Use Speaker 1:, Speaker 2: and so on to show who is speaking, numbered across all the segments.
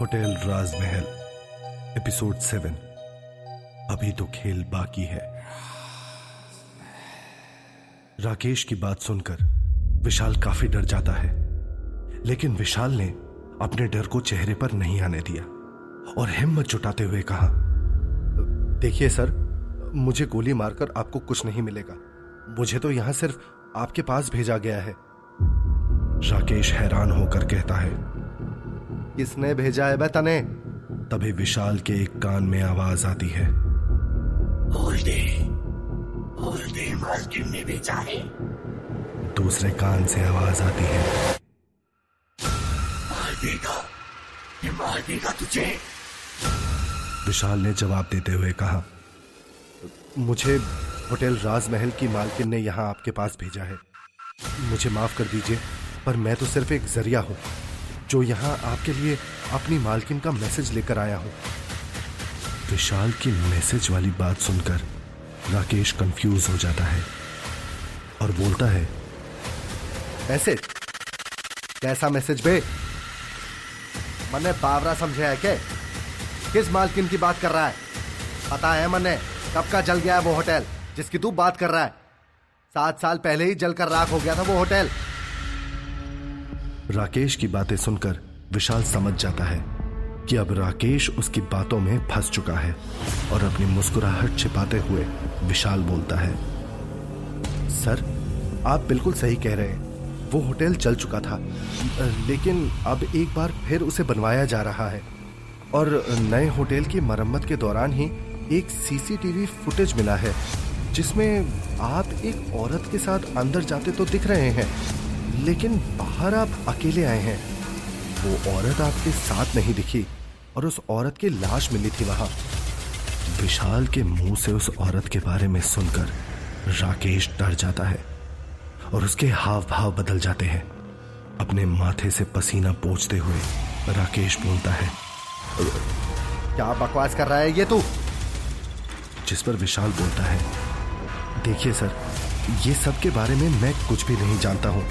Speaker 1: Hotel राजमहल, episode seven. अभी तो खेल बाकी है। राकेश की बात सुनकर विशाल काफ़ी डर जाता है। लेकिन विशाल ने अपने डर को चेहरे पर नहीं आने दिया और हिम्मत जुटाते हुए कहा, देखिए सर, मुझे गोली मारकर आपको कुछ नहीं मिलेगा। मुझे तो यहाँ सिर्फ़ आपके पास भेजा गया है। राकेश हैरान होकर कहता है किसने भेजा है तने? तभी विशाल के एक कान में आवाज़ आती है। ने भेजा है? दूसरे कान से आवाज़ आती है। मार देगा मार देगा तुझे। विशाल ने जवाब देते हुए कहा मुझे होटल राजमहल की मालकिन ने यहाँ आपके पास भेजा है। मुझे माफ़ कर दीजिए। पर मैं तो सिर्फ़ एक ज़रिया हूँ, जो यहाँ आपके लिए अपनी मालकिन का मैसेज लेकर आया हूँ। विशाल की मैसेज वाली बात सुनकर राकेश कंफ्यूज हो जाता है और बोलता है, मैसेज? कैसा मैसेज बे? मैंने बावरा समझे है क्या? किस मालकिन की बात कर रहा है? पता है मने कब का जल गया है वो होटल जिसकी तू बात कर रहा है? सात साल पहले ही जलकर राख हो गया था वो होटल। राकेश की बातें सुनकर विशाल समझ जाता है कि अब राकेश उसकी बातों में फंस चुका है और अपनी मुस्कुराहट छिपाते हुए विशाल बोलता है, सर, आप बिल्कुल सही कह रहे हैं। वो होटल चल चुका था, लेकिन अब एक बार फिर उसे बनवाया जा रहा है और नए होटल की मरम्मत के दौरान ही एक सीसीटीवी फुटेज मिला है, जिसमें आप एक औरत के साथ अंदर जाते तो दिख रहे हैं। लेकिन बाहर आप अकेले आए हैं। वो औरत आपके साथ नहीं दिखी और उस औरत की लाश मिली थी वहाँ। विशाल के मुँह से उस औरत के बारे में सुनकर राकेश डर जाता है और उसके हाव भाव बदल जाते हैं। अपने माथे से पसीना पोछते हुए राकेश बोलता है क्या बकवास कर रहा है ये तू? जिस पर विशाल बोलता है देखिए सर ये सब के बारे में मैं कुछ भी नहीं जानता हूँ।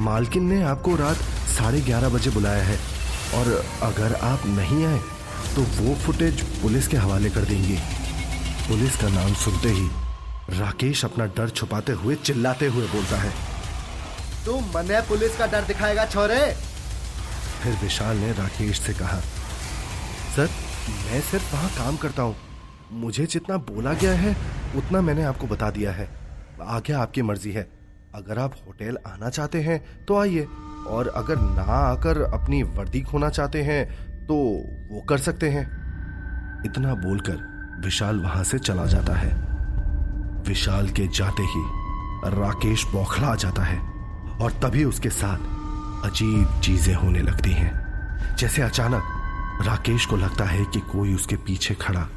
Speaker 1: मालकिन ने आपको रात साढ़े ग्यारह बजे बुलाया है। और अगर आप नहीं आए तो वो फुटेज पुलिस के हवाले कर देंगे। पुलिस का नाम सुनते ही राकेश अपना डर छुपाते हुए चिल्लाते हुए बोलता है तुम मने पुलिस का डर दिखाएगा, छोरे! फिर विशाल ने राकेश से कहा, सर, मैं सिर्फ़ वहाँ काम करता हूँ। मुझे जितना बोला गया है, उतना मैंने आपको बता दिया है। आगे आपकी मर्ज़ी है। अगर आप होटल आना चाहते हैं तो आइए। और अगर ना आकर अपनी वर्दी खोना चाहते हैं तो वो कर सकते हैं। इतना बोलकर विशाल वहाँ से चला जाता है। विशाल के जाते ही राकेश बौखला जाता है और तभी उसके साथ अजीब चीज़ें होने लगती हैं। जैसे अचानक राकेश को लगता है कि कोई उसके पीछे खड़ा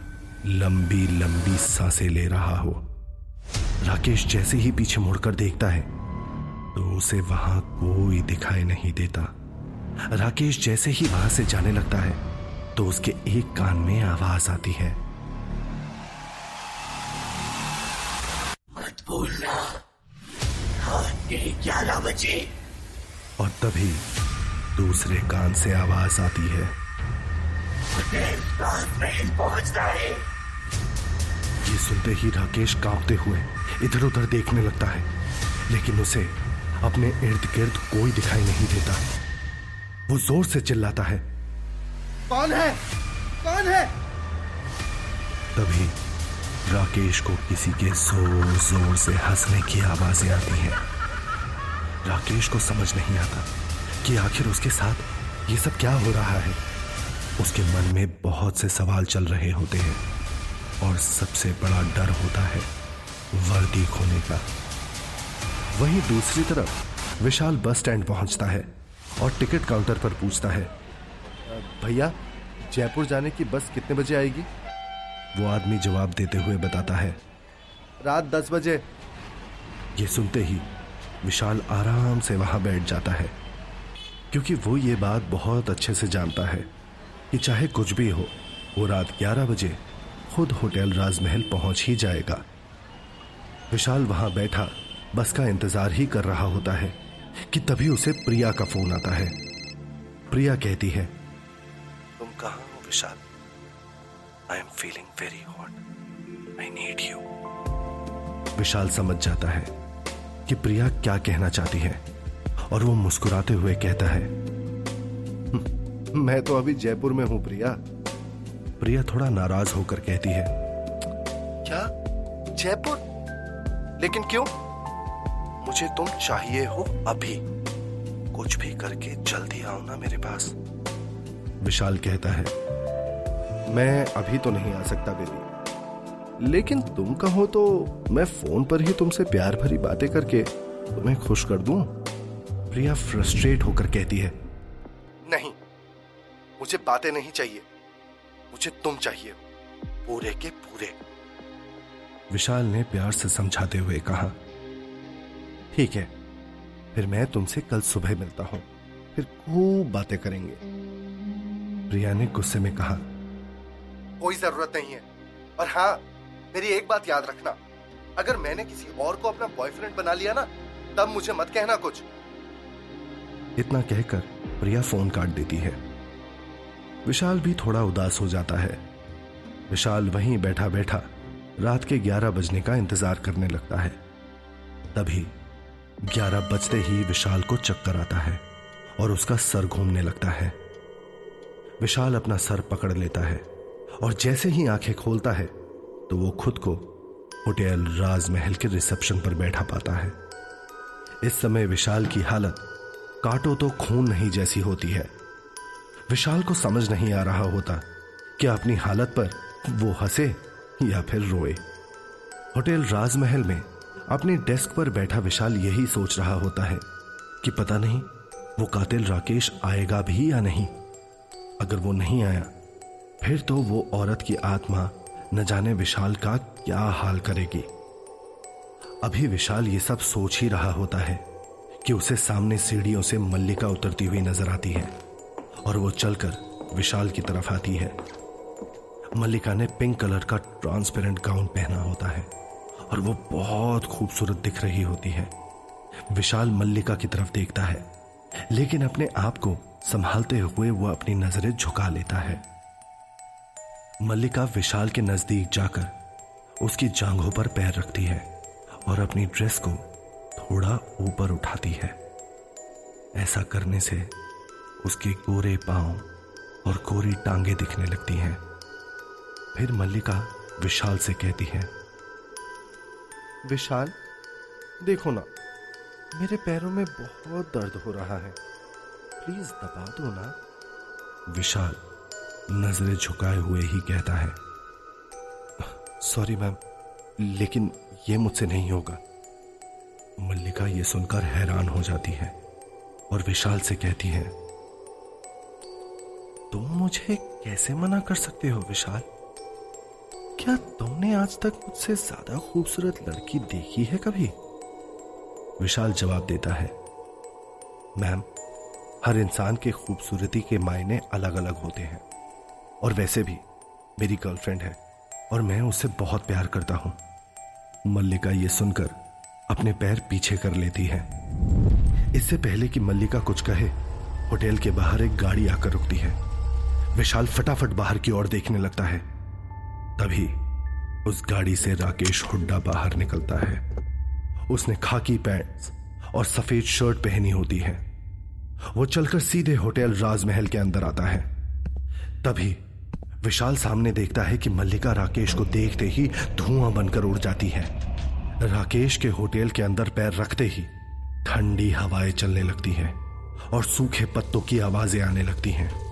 Speaker 1: लंबी लंबी साँसें ले रहा हो। राकेश जैसे ही पीछे मुड़कर देखता है तो उसे वहाँ कोई दिखाई नहीं देता। राकेश जैसे ही वहाँ से जाने लगता है तो उसके एक कान में आवाज़ आती है। मत बोलना। ग्यारह बजे। और तभी दूसरे कान से आवाज़ आती है। पहुँचता है। ये सुनते ही राकेश कांपते हुए इधर उधर देखने लगता है लेकिन उसे अपने इर्द गिर्द कोई दिखाई नहीं देता। वो ज़ोर से चिल्लाता है। कौन है? कौन है? तभी राकेश को किसी के ज़ोर ज़ोर से हंसने की आवाज़ें आती हैं। राकेश को समझ नहीं आता कि आखिर उसके साथ ये सब क्या हो रहा है। उसके मन में बहुत से सवाल चल रहे होते हैं। और सबसे बड़ा डर होता है वर्दी खोने का। वहीं दूसरी तरफ़ विशाल बस स्टैंड पहुँचता है और टिकट काउंटर पर पूछता है, भैया, जयपुर जाने की बस कितने बजे आएगी? वो आदमी जवाब देते हुए बताता है, रात दस बजे। ये सुनते ही विशाल आराम से वहाँ बैठ जाता है, क्योंकि वो ये बात बहुत अच्छे से जानता है कि चाहे कुछ भी हो, वो रात 11 बजे खुद होटल राजमहल पहुँच ही जाएगा। विशाल वहाँ बैठा बस का इंतज़ार ही कर रहा होता है कि तभी उसे प्रिया का फ़ोन आता है। प्रिया कहती है तुम कहा हो Vishal? I am feeling very hot I need you Vishal समझ जाता है कि प्रिया क्या कहना चाहती है और वो मुस्कुराते हुए कहता है मैं तो अभी जयपुर में हूँ प्रिया। प्रिया थोड़ा नाराज़ होकर कहती है क्या? जयपुर? लेकिन क्यों? मुझे तुम चाहिए हो अभी। कुछ भी करके जल्दी आओ ना मेरे पास। विशाल कहता है मैं अभी तो नहीं आ सकता बेबी। लेकिन तुम कहो तो मैं फ़ोन पर ही तुमसे प्यार भरी बातें करके तुम्हें खुश कर दूँ? प्रिया फ्रस्ट्रेट होकर कहती है नहीं मुझे बातें नहीं चाहिए। मुझे तुम चाहिए। पूरे के पूरे। विशाल ने प्यार से समझाते हुए कहा ठीक है फिर मैं तुमसे कल सुबह मिलता हूँ। फिर खूब बातें करेंगे। प्रिया ने गुस्से में कहा कोई ज़रूरत नहीं है। और हाँ मेरी एक बात याद रखना। अगर मैंने किसी और को अपना बॉयफ्रेंड बना लिया ना तब मुझे मत कहना कुछ। इतना कहकर प्रिया फ़ोन काट देती है। विशाल भी थोड़ा उदास हो जाता है। विशाल वहीं बैठा बैठा रात के 11 बजने का इंतज़ार करने लगता है। तभी 11 बजते ही विशाल को चक्कर आता है और उसका सर घूमने लगता है। विशाल अपना सर पकड़ लेता है और जैसे ही आँखें खोलता है तो वो खुद को होटल राजमहल के रिसेप्शन पर बैठा पाता है। इस समय विशाल की हालत काटो तो खून नहीं जैसी होती है। विशाल को समझ नहीं आ रहा होता कि अपनी हालत पर वो हंसे या फिर रोए। होटल राजमहल में अपने डेस्क पर बैठा विशाल यही सोच रहा होता है कि पता नहीं, वो कातिल राकेश आएगा भी या नहीं। अगर वो नहीं आया, फिर तो वो औरत की आत्मा न जाने विशाल का क्या हाल करेगी। अभी विशाल ये सब सोच ही रहा होता है कि उसे सामने सीढ़ियों से मल्लिका उतरती हुई नज़र आती है। और वो चलकर विशाल की तरफ़ आती है। मल्लिका ने पिंक कलर का ट्रांसपेरेंट गाउन पहना होता है और वो बहुत खूबसूरत दिख रही होती है। विशाल मल्लिका की तरफ़ देखता है, लेकिन अपने आप को संभालते हुए वह अपनी नज़रें झुका लेता है। मल्लिका विशाल के नज़दीक जाकर उसकी जांघों पर पैर रखती है और अपनी ड्रेस को थोड़ा ऊपर उठाती है। ऐसा करने से उसके गोरे पाँव और गोरी टांगे दिखने लगती हैं। फिर मल्लिका विशाल से कहती है विशाल देखो ना मेरे पैरों में बहुत दर्द हो रहा है। प्लीज़ दबा दो ना। विशाल नज़रें झुकाए हुए ही कहता है सॉरी मैम लेकिन यह मुझसे नहीं होगा। मल्लिका यह सुनकर हैरान हो जाती है और विशाल से कहती है तुम मुझे कैसे मना कर सकते हो, विशाल? क्या तुमने आज तक मुझसे ज़्यादा खूबसूरत लड़की देखी है कभी? विशाल जवाब देता है, मैम, हर इंसान के खूबसूरती के मायने अलग अलग होते हैं। और वैसे भी, मेरी गर्लफ्रेंड है, और मैं उसे बहुत प्यार करता हूँ। मल्लिका ये सुनकर अपने पैर पीछे कर लेती है। इससे पहले कि मल्लिका कुछ कहे, होटल के बाहर एक गाड़ी आकर रुकती है। विशाल फटाफट बाहर की ओर देखने लगता है। तभी उस गाड़ी से राकेश हुड्डा बाहर निकलता है। उसने खाकी पैंट्स और सफ़ेद शर्ट पहनी होती है। वो चलकर सीधे होटल राजमहल के अंदर आता है। तभी विशाल सामने देखता है कि मल्लिका राकेश को देखते ही धुआँ बनकर उड़ जाती है। राकेश के होटल के अंदर पैर रखते ही ठंडी हवाएँ चलने लगती हैं और सूखे पत्तों की आवाज़ें आने लगती हैं।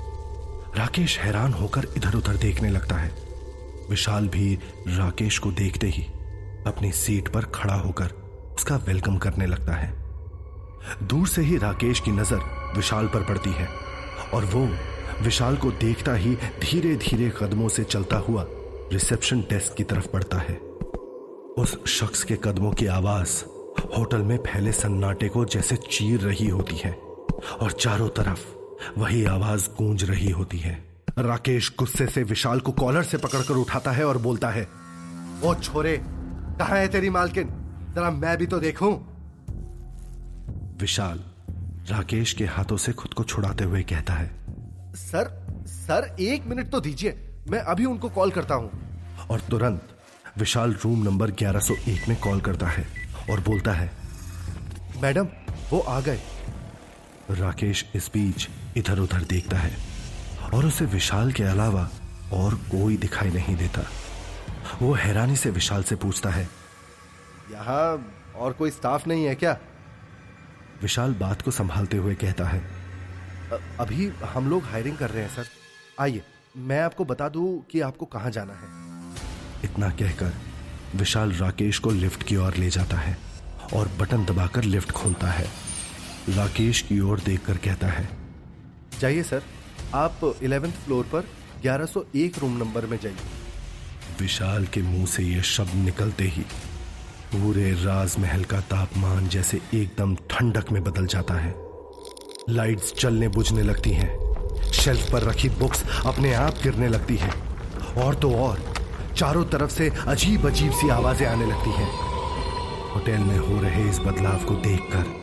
Speaker 1: राकेश हैरान होकर इधर उधर देखने लगता है। विशाल भी राकेश को देखते ही अपनी सीट पर खड़ा होकर उसका वेलकम करने लगता है। दूर से ही राकेश की नज़र विशाल पर पड़ती है और वो विशाल को देखता ही धीरे धीरे कदमों से चलता हुआ रिसेप्शन डेस्क की तरफ़ बढ़ता है। उस शख्स के कदमों की आवाज़ होटल में फैले सन्नाटे को जैसे चीर रही होती है और चारों तरफ़ वही आवाज़ गूंज रही होती है। राकेश गुस्से से विशाल को कॉलर से पकड़कर उठाता है और बोलता है वो छोरे कहा है तेरी मालकिन? जरा मैं भी तो देखूँ। विशाल राकेश के हाथों से खुद को छुड़ाते हुए कहता है
Speaker 2: सर सर एक मिनट तो दीजिए मैं अभी उनको कॉल करता हूँ।
Speaker 1: और तुरंत विशाल रूम नंबर 1101 में कॉल करता है और बोलता है
Speaker 2: मैडम वो आ गए।
Speaker 1: राकेश इस बीच इधर उधर देखता है और उसे विशाल के अलावा और कोई दिखाई नहीं देता। वो हैरानी से विशाल से पूछता है
Speaker 2: यहाँ और कोई स्टाफ नहीं है क्या?
Speaker 1: विशाल बात को संभालते हुए कहता है
Speaker 2: अभी हम लोग हायरिंग कर रहे हैं सर। आइए मैं आपको बता दूँ कि आपको कहाँ जाना है।
Speaker 1: इतना कहकर विशाल राकेश को लिफ्ट की ओर ले जाता है और बटन दबाकर लिफ्ट खोलता है। राकेश की ओर देखकर कहता है
Speaker 2: जाइए सर आप इलेवेंथ फ्लोर पर 1101 रूम नंबर में जाइए।
Speaker 1: विशाल के मुँह से यह शब्द निकलते ही पूरे राजमहल का तापमान जैसे एकदम ठंडक में बदल जाता है। लाइट्स चलने बुझने लगती हैं शेल्फ पर रखी बुक्स अपने आप गिरने लगती हैं और तो और चारों तरफ़ से अजीब अजीब सी आवाज़ें आने लगती हैं। होटल में हो रहे इस बदलाव को देखकर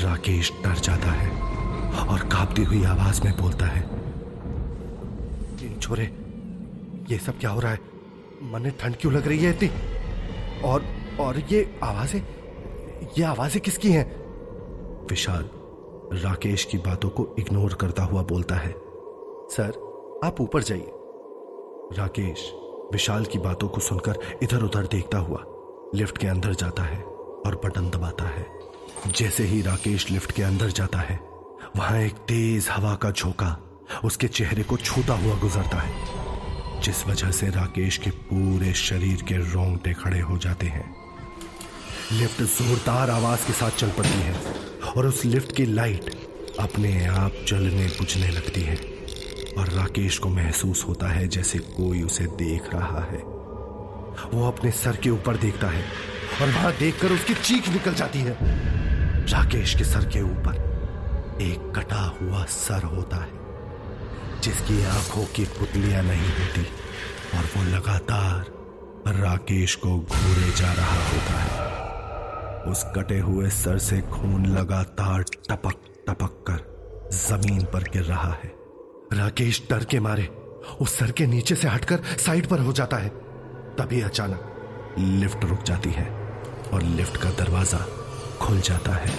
Speaker 1: राकेश डर जाता है और कांपती हुई आवाज़ में बोलता है
Speaker 2: छोरे, ये सब क्या हो रहा है? मन ठंड क्यों लग रही है इतनी? और और ये आवाज़ें ये आवाज़ें किसकी हैं?
Speaker 1: विशाल राकेश की बातों को इग्नोर करता हुआ बोलता है,
Speaker 2: सर, आप ऊपर जाइए।
Speaker 1: राकेश विशाल की बातों को सुनकर इधर उधर देखता हुआ लिफ्ट के अंदर जाता है और बटन दबाता है। जैसे ही राकेश लिफ्ट के अंदर जाता है, वहाँ एक तेज हवा का झोंका उसके चेहरे को छूता हुआ गुजरता है, जिस वजह से राकेश के पूरे शरीर के रोंगटे खड़े हो जाते हैं। लिफ्ट जोरदार आवाज़ के साथ चल पड़ती है और उस लिफ्ट की लाइट अपने आप जलने बुझने लगती है और राकेश को महसूस होता है जैसे कोई उसे देख रहा है। वो अपने सर के ऊपर देखता है और वहाँ देखकर उसकी चीख निकल जाती है। राकेश के सर के ऊपर एक कटा हुआ सर होता है, जिसकी आँखों की पुतलियाँ नहीं होती, और वो लगातार राकेश को घूरे जा रहा होता है। उस कटे हुए सर से खून लगातार टपक टपक कर ज़मीन पर गिर रहा है। राकेश डर के मारे उस सर के नीचे से हटकर साइड पर हो जाता है। तभी अचानक लिफ्ट रुक जाती है, और लिफ्ट का दरवाज़ा खुल जाता है।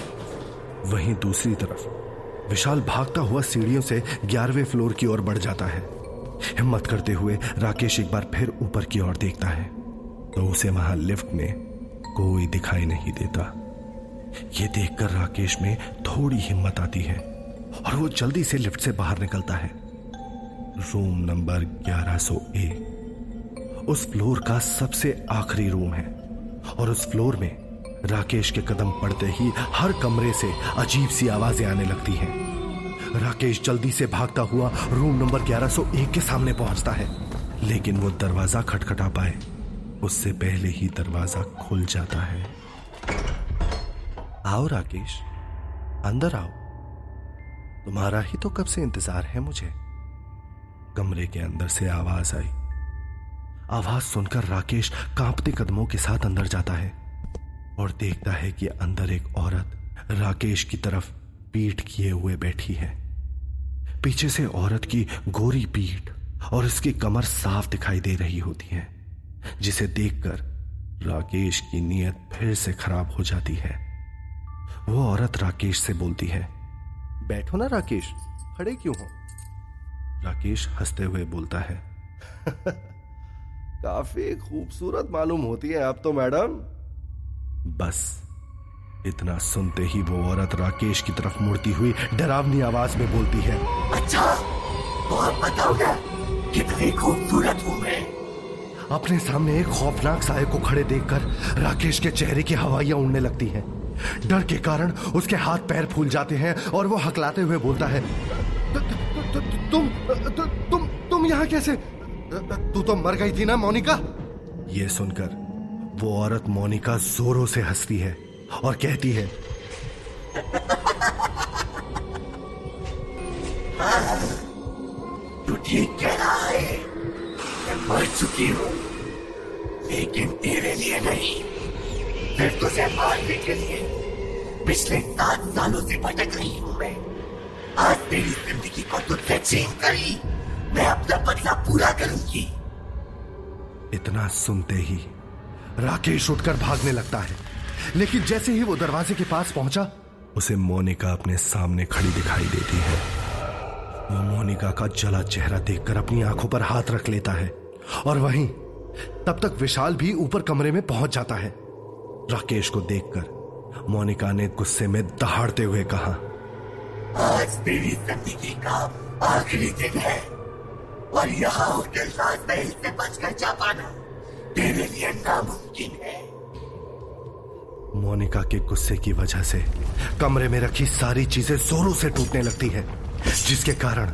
Speaker 1: वहीं दूसरी तरफ़, विशाल भागता हुआ सीढ़ियों से ग्यारहवें फ्लोर की ओर बढ़ जाता है। हिम्मत करते हुए राकेश एक बार फिर ऊपर की ओर देखता है तो उसे वहाँ लिफ्ट में कोई दिखाई नहीं देता। यह देखकर राकेश में थोड़ी हिम्मत आती है और वो जल्दी से लिफ्ट से बाहर निकलता है। रूम नंबर 1101 उस फ्लोर का सबसे आखिरी रूम है और उस फ्लोर में राकेश के कदम पड़ते ही हर कमरे से अजीब सी आवाज़ें आने लगती हैं। राकेश जल्दी से भागता हुआ रूम नंबर 1101 के सामने पहुँचता है, लेकिन वो दरवाज़ा खटखटा पाए। उससे पहले ही दरवाज़ा खुल जाता है। आओ राकेश, अंदर आओ। तुम्हारा ही तो कब से इंतज़ार है मुझे? कमरे के अंदर से आवाज़ आई। आवाज़ सुनकर राकेश कांपते कदमों के साथ अंदर जाता है। और देखता है कि अंदर एक औरत राकेश की तरफ़ पीठ किए हुए बैठी है। पीछे से औरत की गोरी पीठ और उसकी कमर साफ़ दिखाई दे रही होती है, जिसे देखकर राकेश की नीयत फिर से खराब हो जाती है। वो औरत राकेश से बोलती है,
Speaker 2: बैठो ना राकेश, खड़े क्यों हो?
Speaker 1: राकेश हँसते हुए बोलता है,
Speaker 2: काफ़ी खूबसूरत मालूम होती है आप तो मैडम।
Speaker 1: बस इतना सुनते ही वो औरत राकेश की तरफ़ मुड़ती हुई डरावनी आवाज़ में बोलती है।
Speaker 3: अच्छा तो आप बताओगे कितनी खूबसूरत हूँ मैं।
Speaker 1: अपने सामने एक खौफनाक साय को खड़े देखकर राकेश के चेहरे की हवाइयाँ उड़ने लगती हैं। डर के कारण उसके हाथ पैर फूल जाते हैं और वो हकलाते हुए बोलता है
Speaker 2: तुम तुम तुम यहाँ कैसे? तू तो मर गई थी ना मोनिका?
Speaker 1: ये सुनकर वो औरत मोनिका जोरों से हंसती है और कहती है
Speaker 3: तू ठीक कह रहा है मैं मर चुकी हूँ लेकिन तेरे लिए नहीं। फिर तुझे मारने के लिए पिछले सात सालों से भटक रही हूँ मैं। आज मेरी ज़िंदगी को तुझसे छीन करी। मैं अपना बदला पूरा करूँगी।
Speaker 1: इतना सुनते ही राकेश उठकर भागने लगता है। लेकिन जैसे ही वो दरवाजे के पास पहुँचा, उसे मोनिका अपने सामने खड़ी दिखाई देती है। वो मोनिका का जला चेहरा देखकर अपनी आँखों पर हाथ रख लेता है और वहीं तब तक विशाल भी ऊपर कमरे में पहुँच जाता है। राकेश को देखकर मोनिका ने गुस्से में दहाड़ते हुए कहा,
Speaker 3: आज मेरी ज़िंदगी का आखिरी दिन है और यहाँ होटल राजमहल से बचकर जा पाना। तेरे लिए नामुमकिन है
Speaker 1: मोनिका के गुस्से की वजह से कमरे में रखी सारी चीज़ें जोरों से टूटने लगती है, जिसके कारण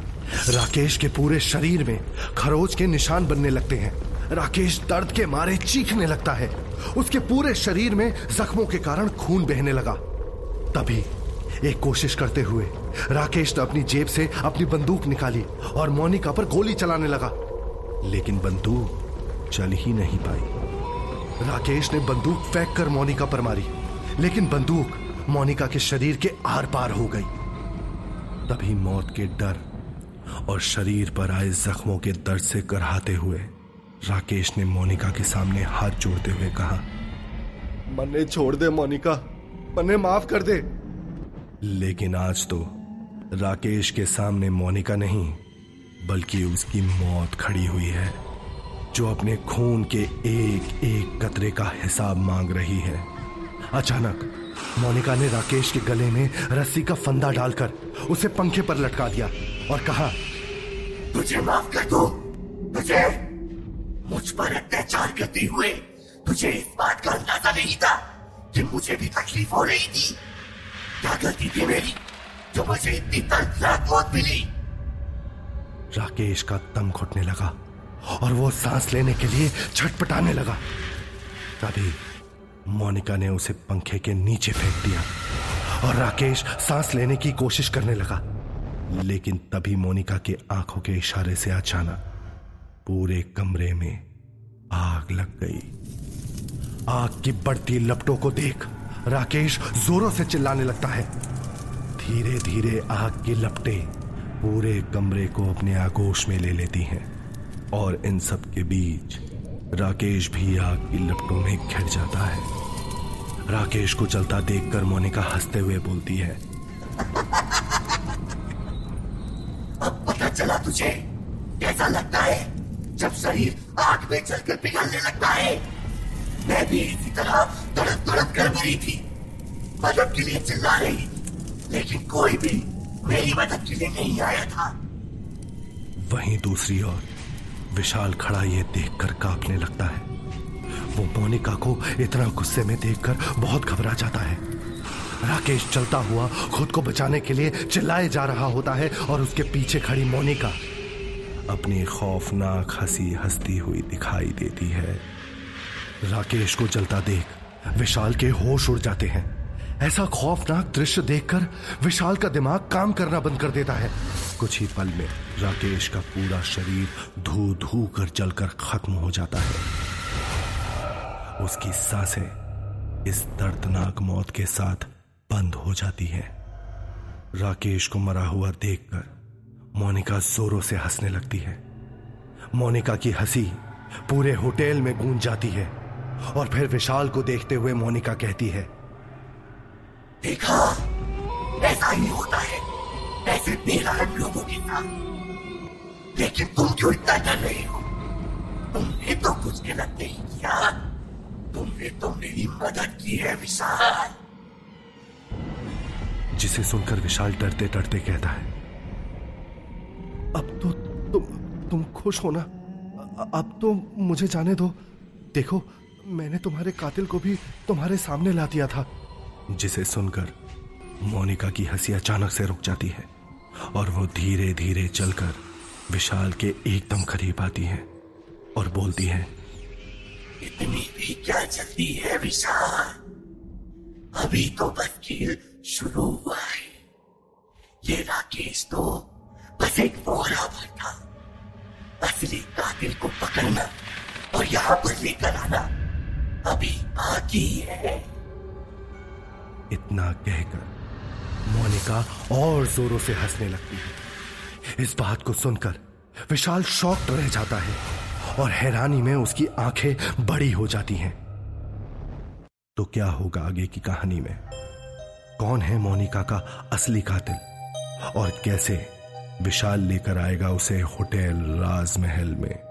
Speaker 1: राकेश के पूरे शरीर में खरोच के निशान बनने लगते हैं। राकेश दर्द के मारे चीखने लगता है। उसके पूरे शरीर में जख्मों के कारण खून बहने लगा। तभी एक कोशिश करते हुए राकेश ने अपनी जेब से अपनी बंदूक निकाली और मोनिका पर गोली चलाने लगा। लेकिन बंदूक चल ही नहीं पाई। राकेश ने बंदूक फेंक कर मोनिका पर मारी, लेकिन बंदूक मोनिका के शरीर के आर पार हो गई। तभी मौत के डर और शरीर पर आए जख्मों के दर्द से कराहते हुए राकेश ने मोनिका के सामने हाथ जोड़ते हुए कहा मन्ने छोड़ दे मोनिका मन्ने माफ़ कर दे। लेकिन आज तो राकेश के सामने मोनिका नहीं, बल्कि उसकी मौत खड़ी हुई है। जो अपने खून के एक एक कतरे का हिसाब मांग रही है। अचानक मोनिका ने राकेश के गले में रस्सी का फंदा डालकर उसे पंखे पर लटका दिया और कहा
Speaker 3: तुझे माफ़ कर दो। तुझे मुझ पर अत्याचार करते हुए तुझे इस बात का अंदाज़ा नहीं था कि मुझे भी तकलीफ़ हो रही थी। क्या गलती थी मेरी जो मुझे इतनी दर्दनाक मौत मिली?
Speaker 1: राकेश का दम घुटने लगा। और वो सांस लेने के लिए छटपटाने लगा। तभी मोनिका ने उसे पंखे के नीचे फेंक दिया और राकेश सांस लेने की कोशिश करने लगा। लेकिन तभी मोनिका के आँखों के इशारे से अचानक पूरे कमरे में आग लग गई। आग की बढ़ती लपटों को देख राकेश जोरों से चिल्लाने लगता है। धीरे धीरे आग की लपटें पूरे कमरे को अपने आगोश में ले लेती हैं। और इन सब के बीच राकेश भी आग की लपटों में घिर जाता है। राकेश को चलता देखकर मोनिका हँसते हुए बोलती है
Speaker 3: अब पता चला तुझे। कैसा लगता है जब शरीर आग में जलकर पिघलने लगता है? मैं भी इसी तरह तड़प तड़प कर मरी थी। मदद के लिए चिल्ला रही लेकिन कोई भी मेरी मदद के लिए नहीं आया था।
Speaker 1: वहीं दूसरी ओर विशाल खड़ा ये देखकर कांपने लगता है। वो मोनिका को इतना गुस्से में देखकर बहुत घबरा जाता है। राकेश चलता हुआ खुद को बचाने के लिए चिल्लाए जा रहा होता है और उसके पीछे खड़ी मोनिका। अपनी खौफनाक हँसी हंसती हुई दिखाई देती है। राकेश को जलता देख विशाल के होश उड़ जाते हैं। ऐसा खौफनाक दृश्य देखकर विशाल का दिमाग काम करना बंद कर देता है। कुछ ही पल में राकेश का पूरा शरीर धू धू कर जलकर खत्म हो जाता है। उसकी साँसें इस दर्दनाक मौत के साथ बंद हो जाती है। राकेश को मरा हुआ देखकर मोनिका जोरों से हंसने लगती है। मोनिका की हँसी पूरे होटल में गूंज जाती है और फिर विशाल को देखते हुए मोनिका कहती है,
Speaker 3: देखा, ऐसा ही होता है। ऐसे बेरहम लोगों के साथ। लेकिन तुम क्यों इतना डर रहे हो? तुमने तो कुछ गलत नहीं किया। तुमने तो मेरी मदद की है विशाल।
Speaker 1: जिसे सुनकर विशाल डरते डरते कहता है। अब तो तुम तुम खुश हो ना? अब तो मुझे जाने दो। देखो मैंने तुम्हारे कातिल को भी तुम्हारे सामने ला दिया था। जिसे सुनकर मोनिका की हँसी अचानक से रुक जाती है। और वो धीरे धीरे चलकर विशाल के एकदम करीब आती है और बोलती है
Speaker 3: इतनी भी क्या जल्दी है विशाल? अभी तो बस खेल शुरू हुआ है। ये राकेश तो बस एक मोहरा भर था। असली कातिल को पकड़ना और यहाँ पर लेकर आना अभी बाकी है।
Speaker 1: इतना कहकर मोनिका और जोरों से हंसने लगती है। इस बात को सुनकर विशाल शौक तो रह जाता है और हैरानी में उसकी आँखें बड़ी हो जाती हैं। तो क्या होगा आगे की कहानी में? कौन है मोनिका का असली कातिल? और कैसे विशाल लेकर आएगा उसे होटल, राजमहल में?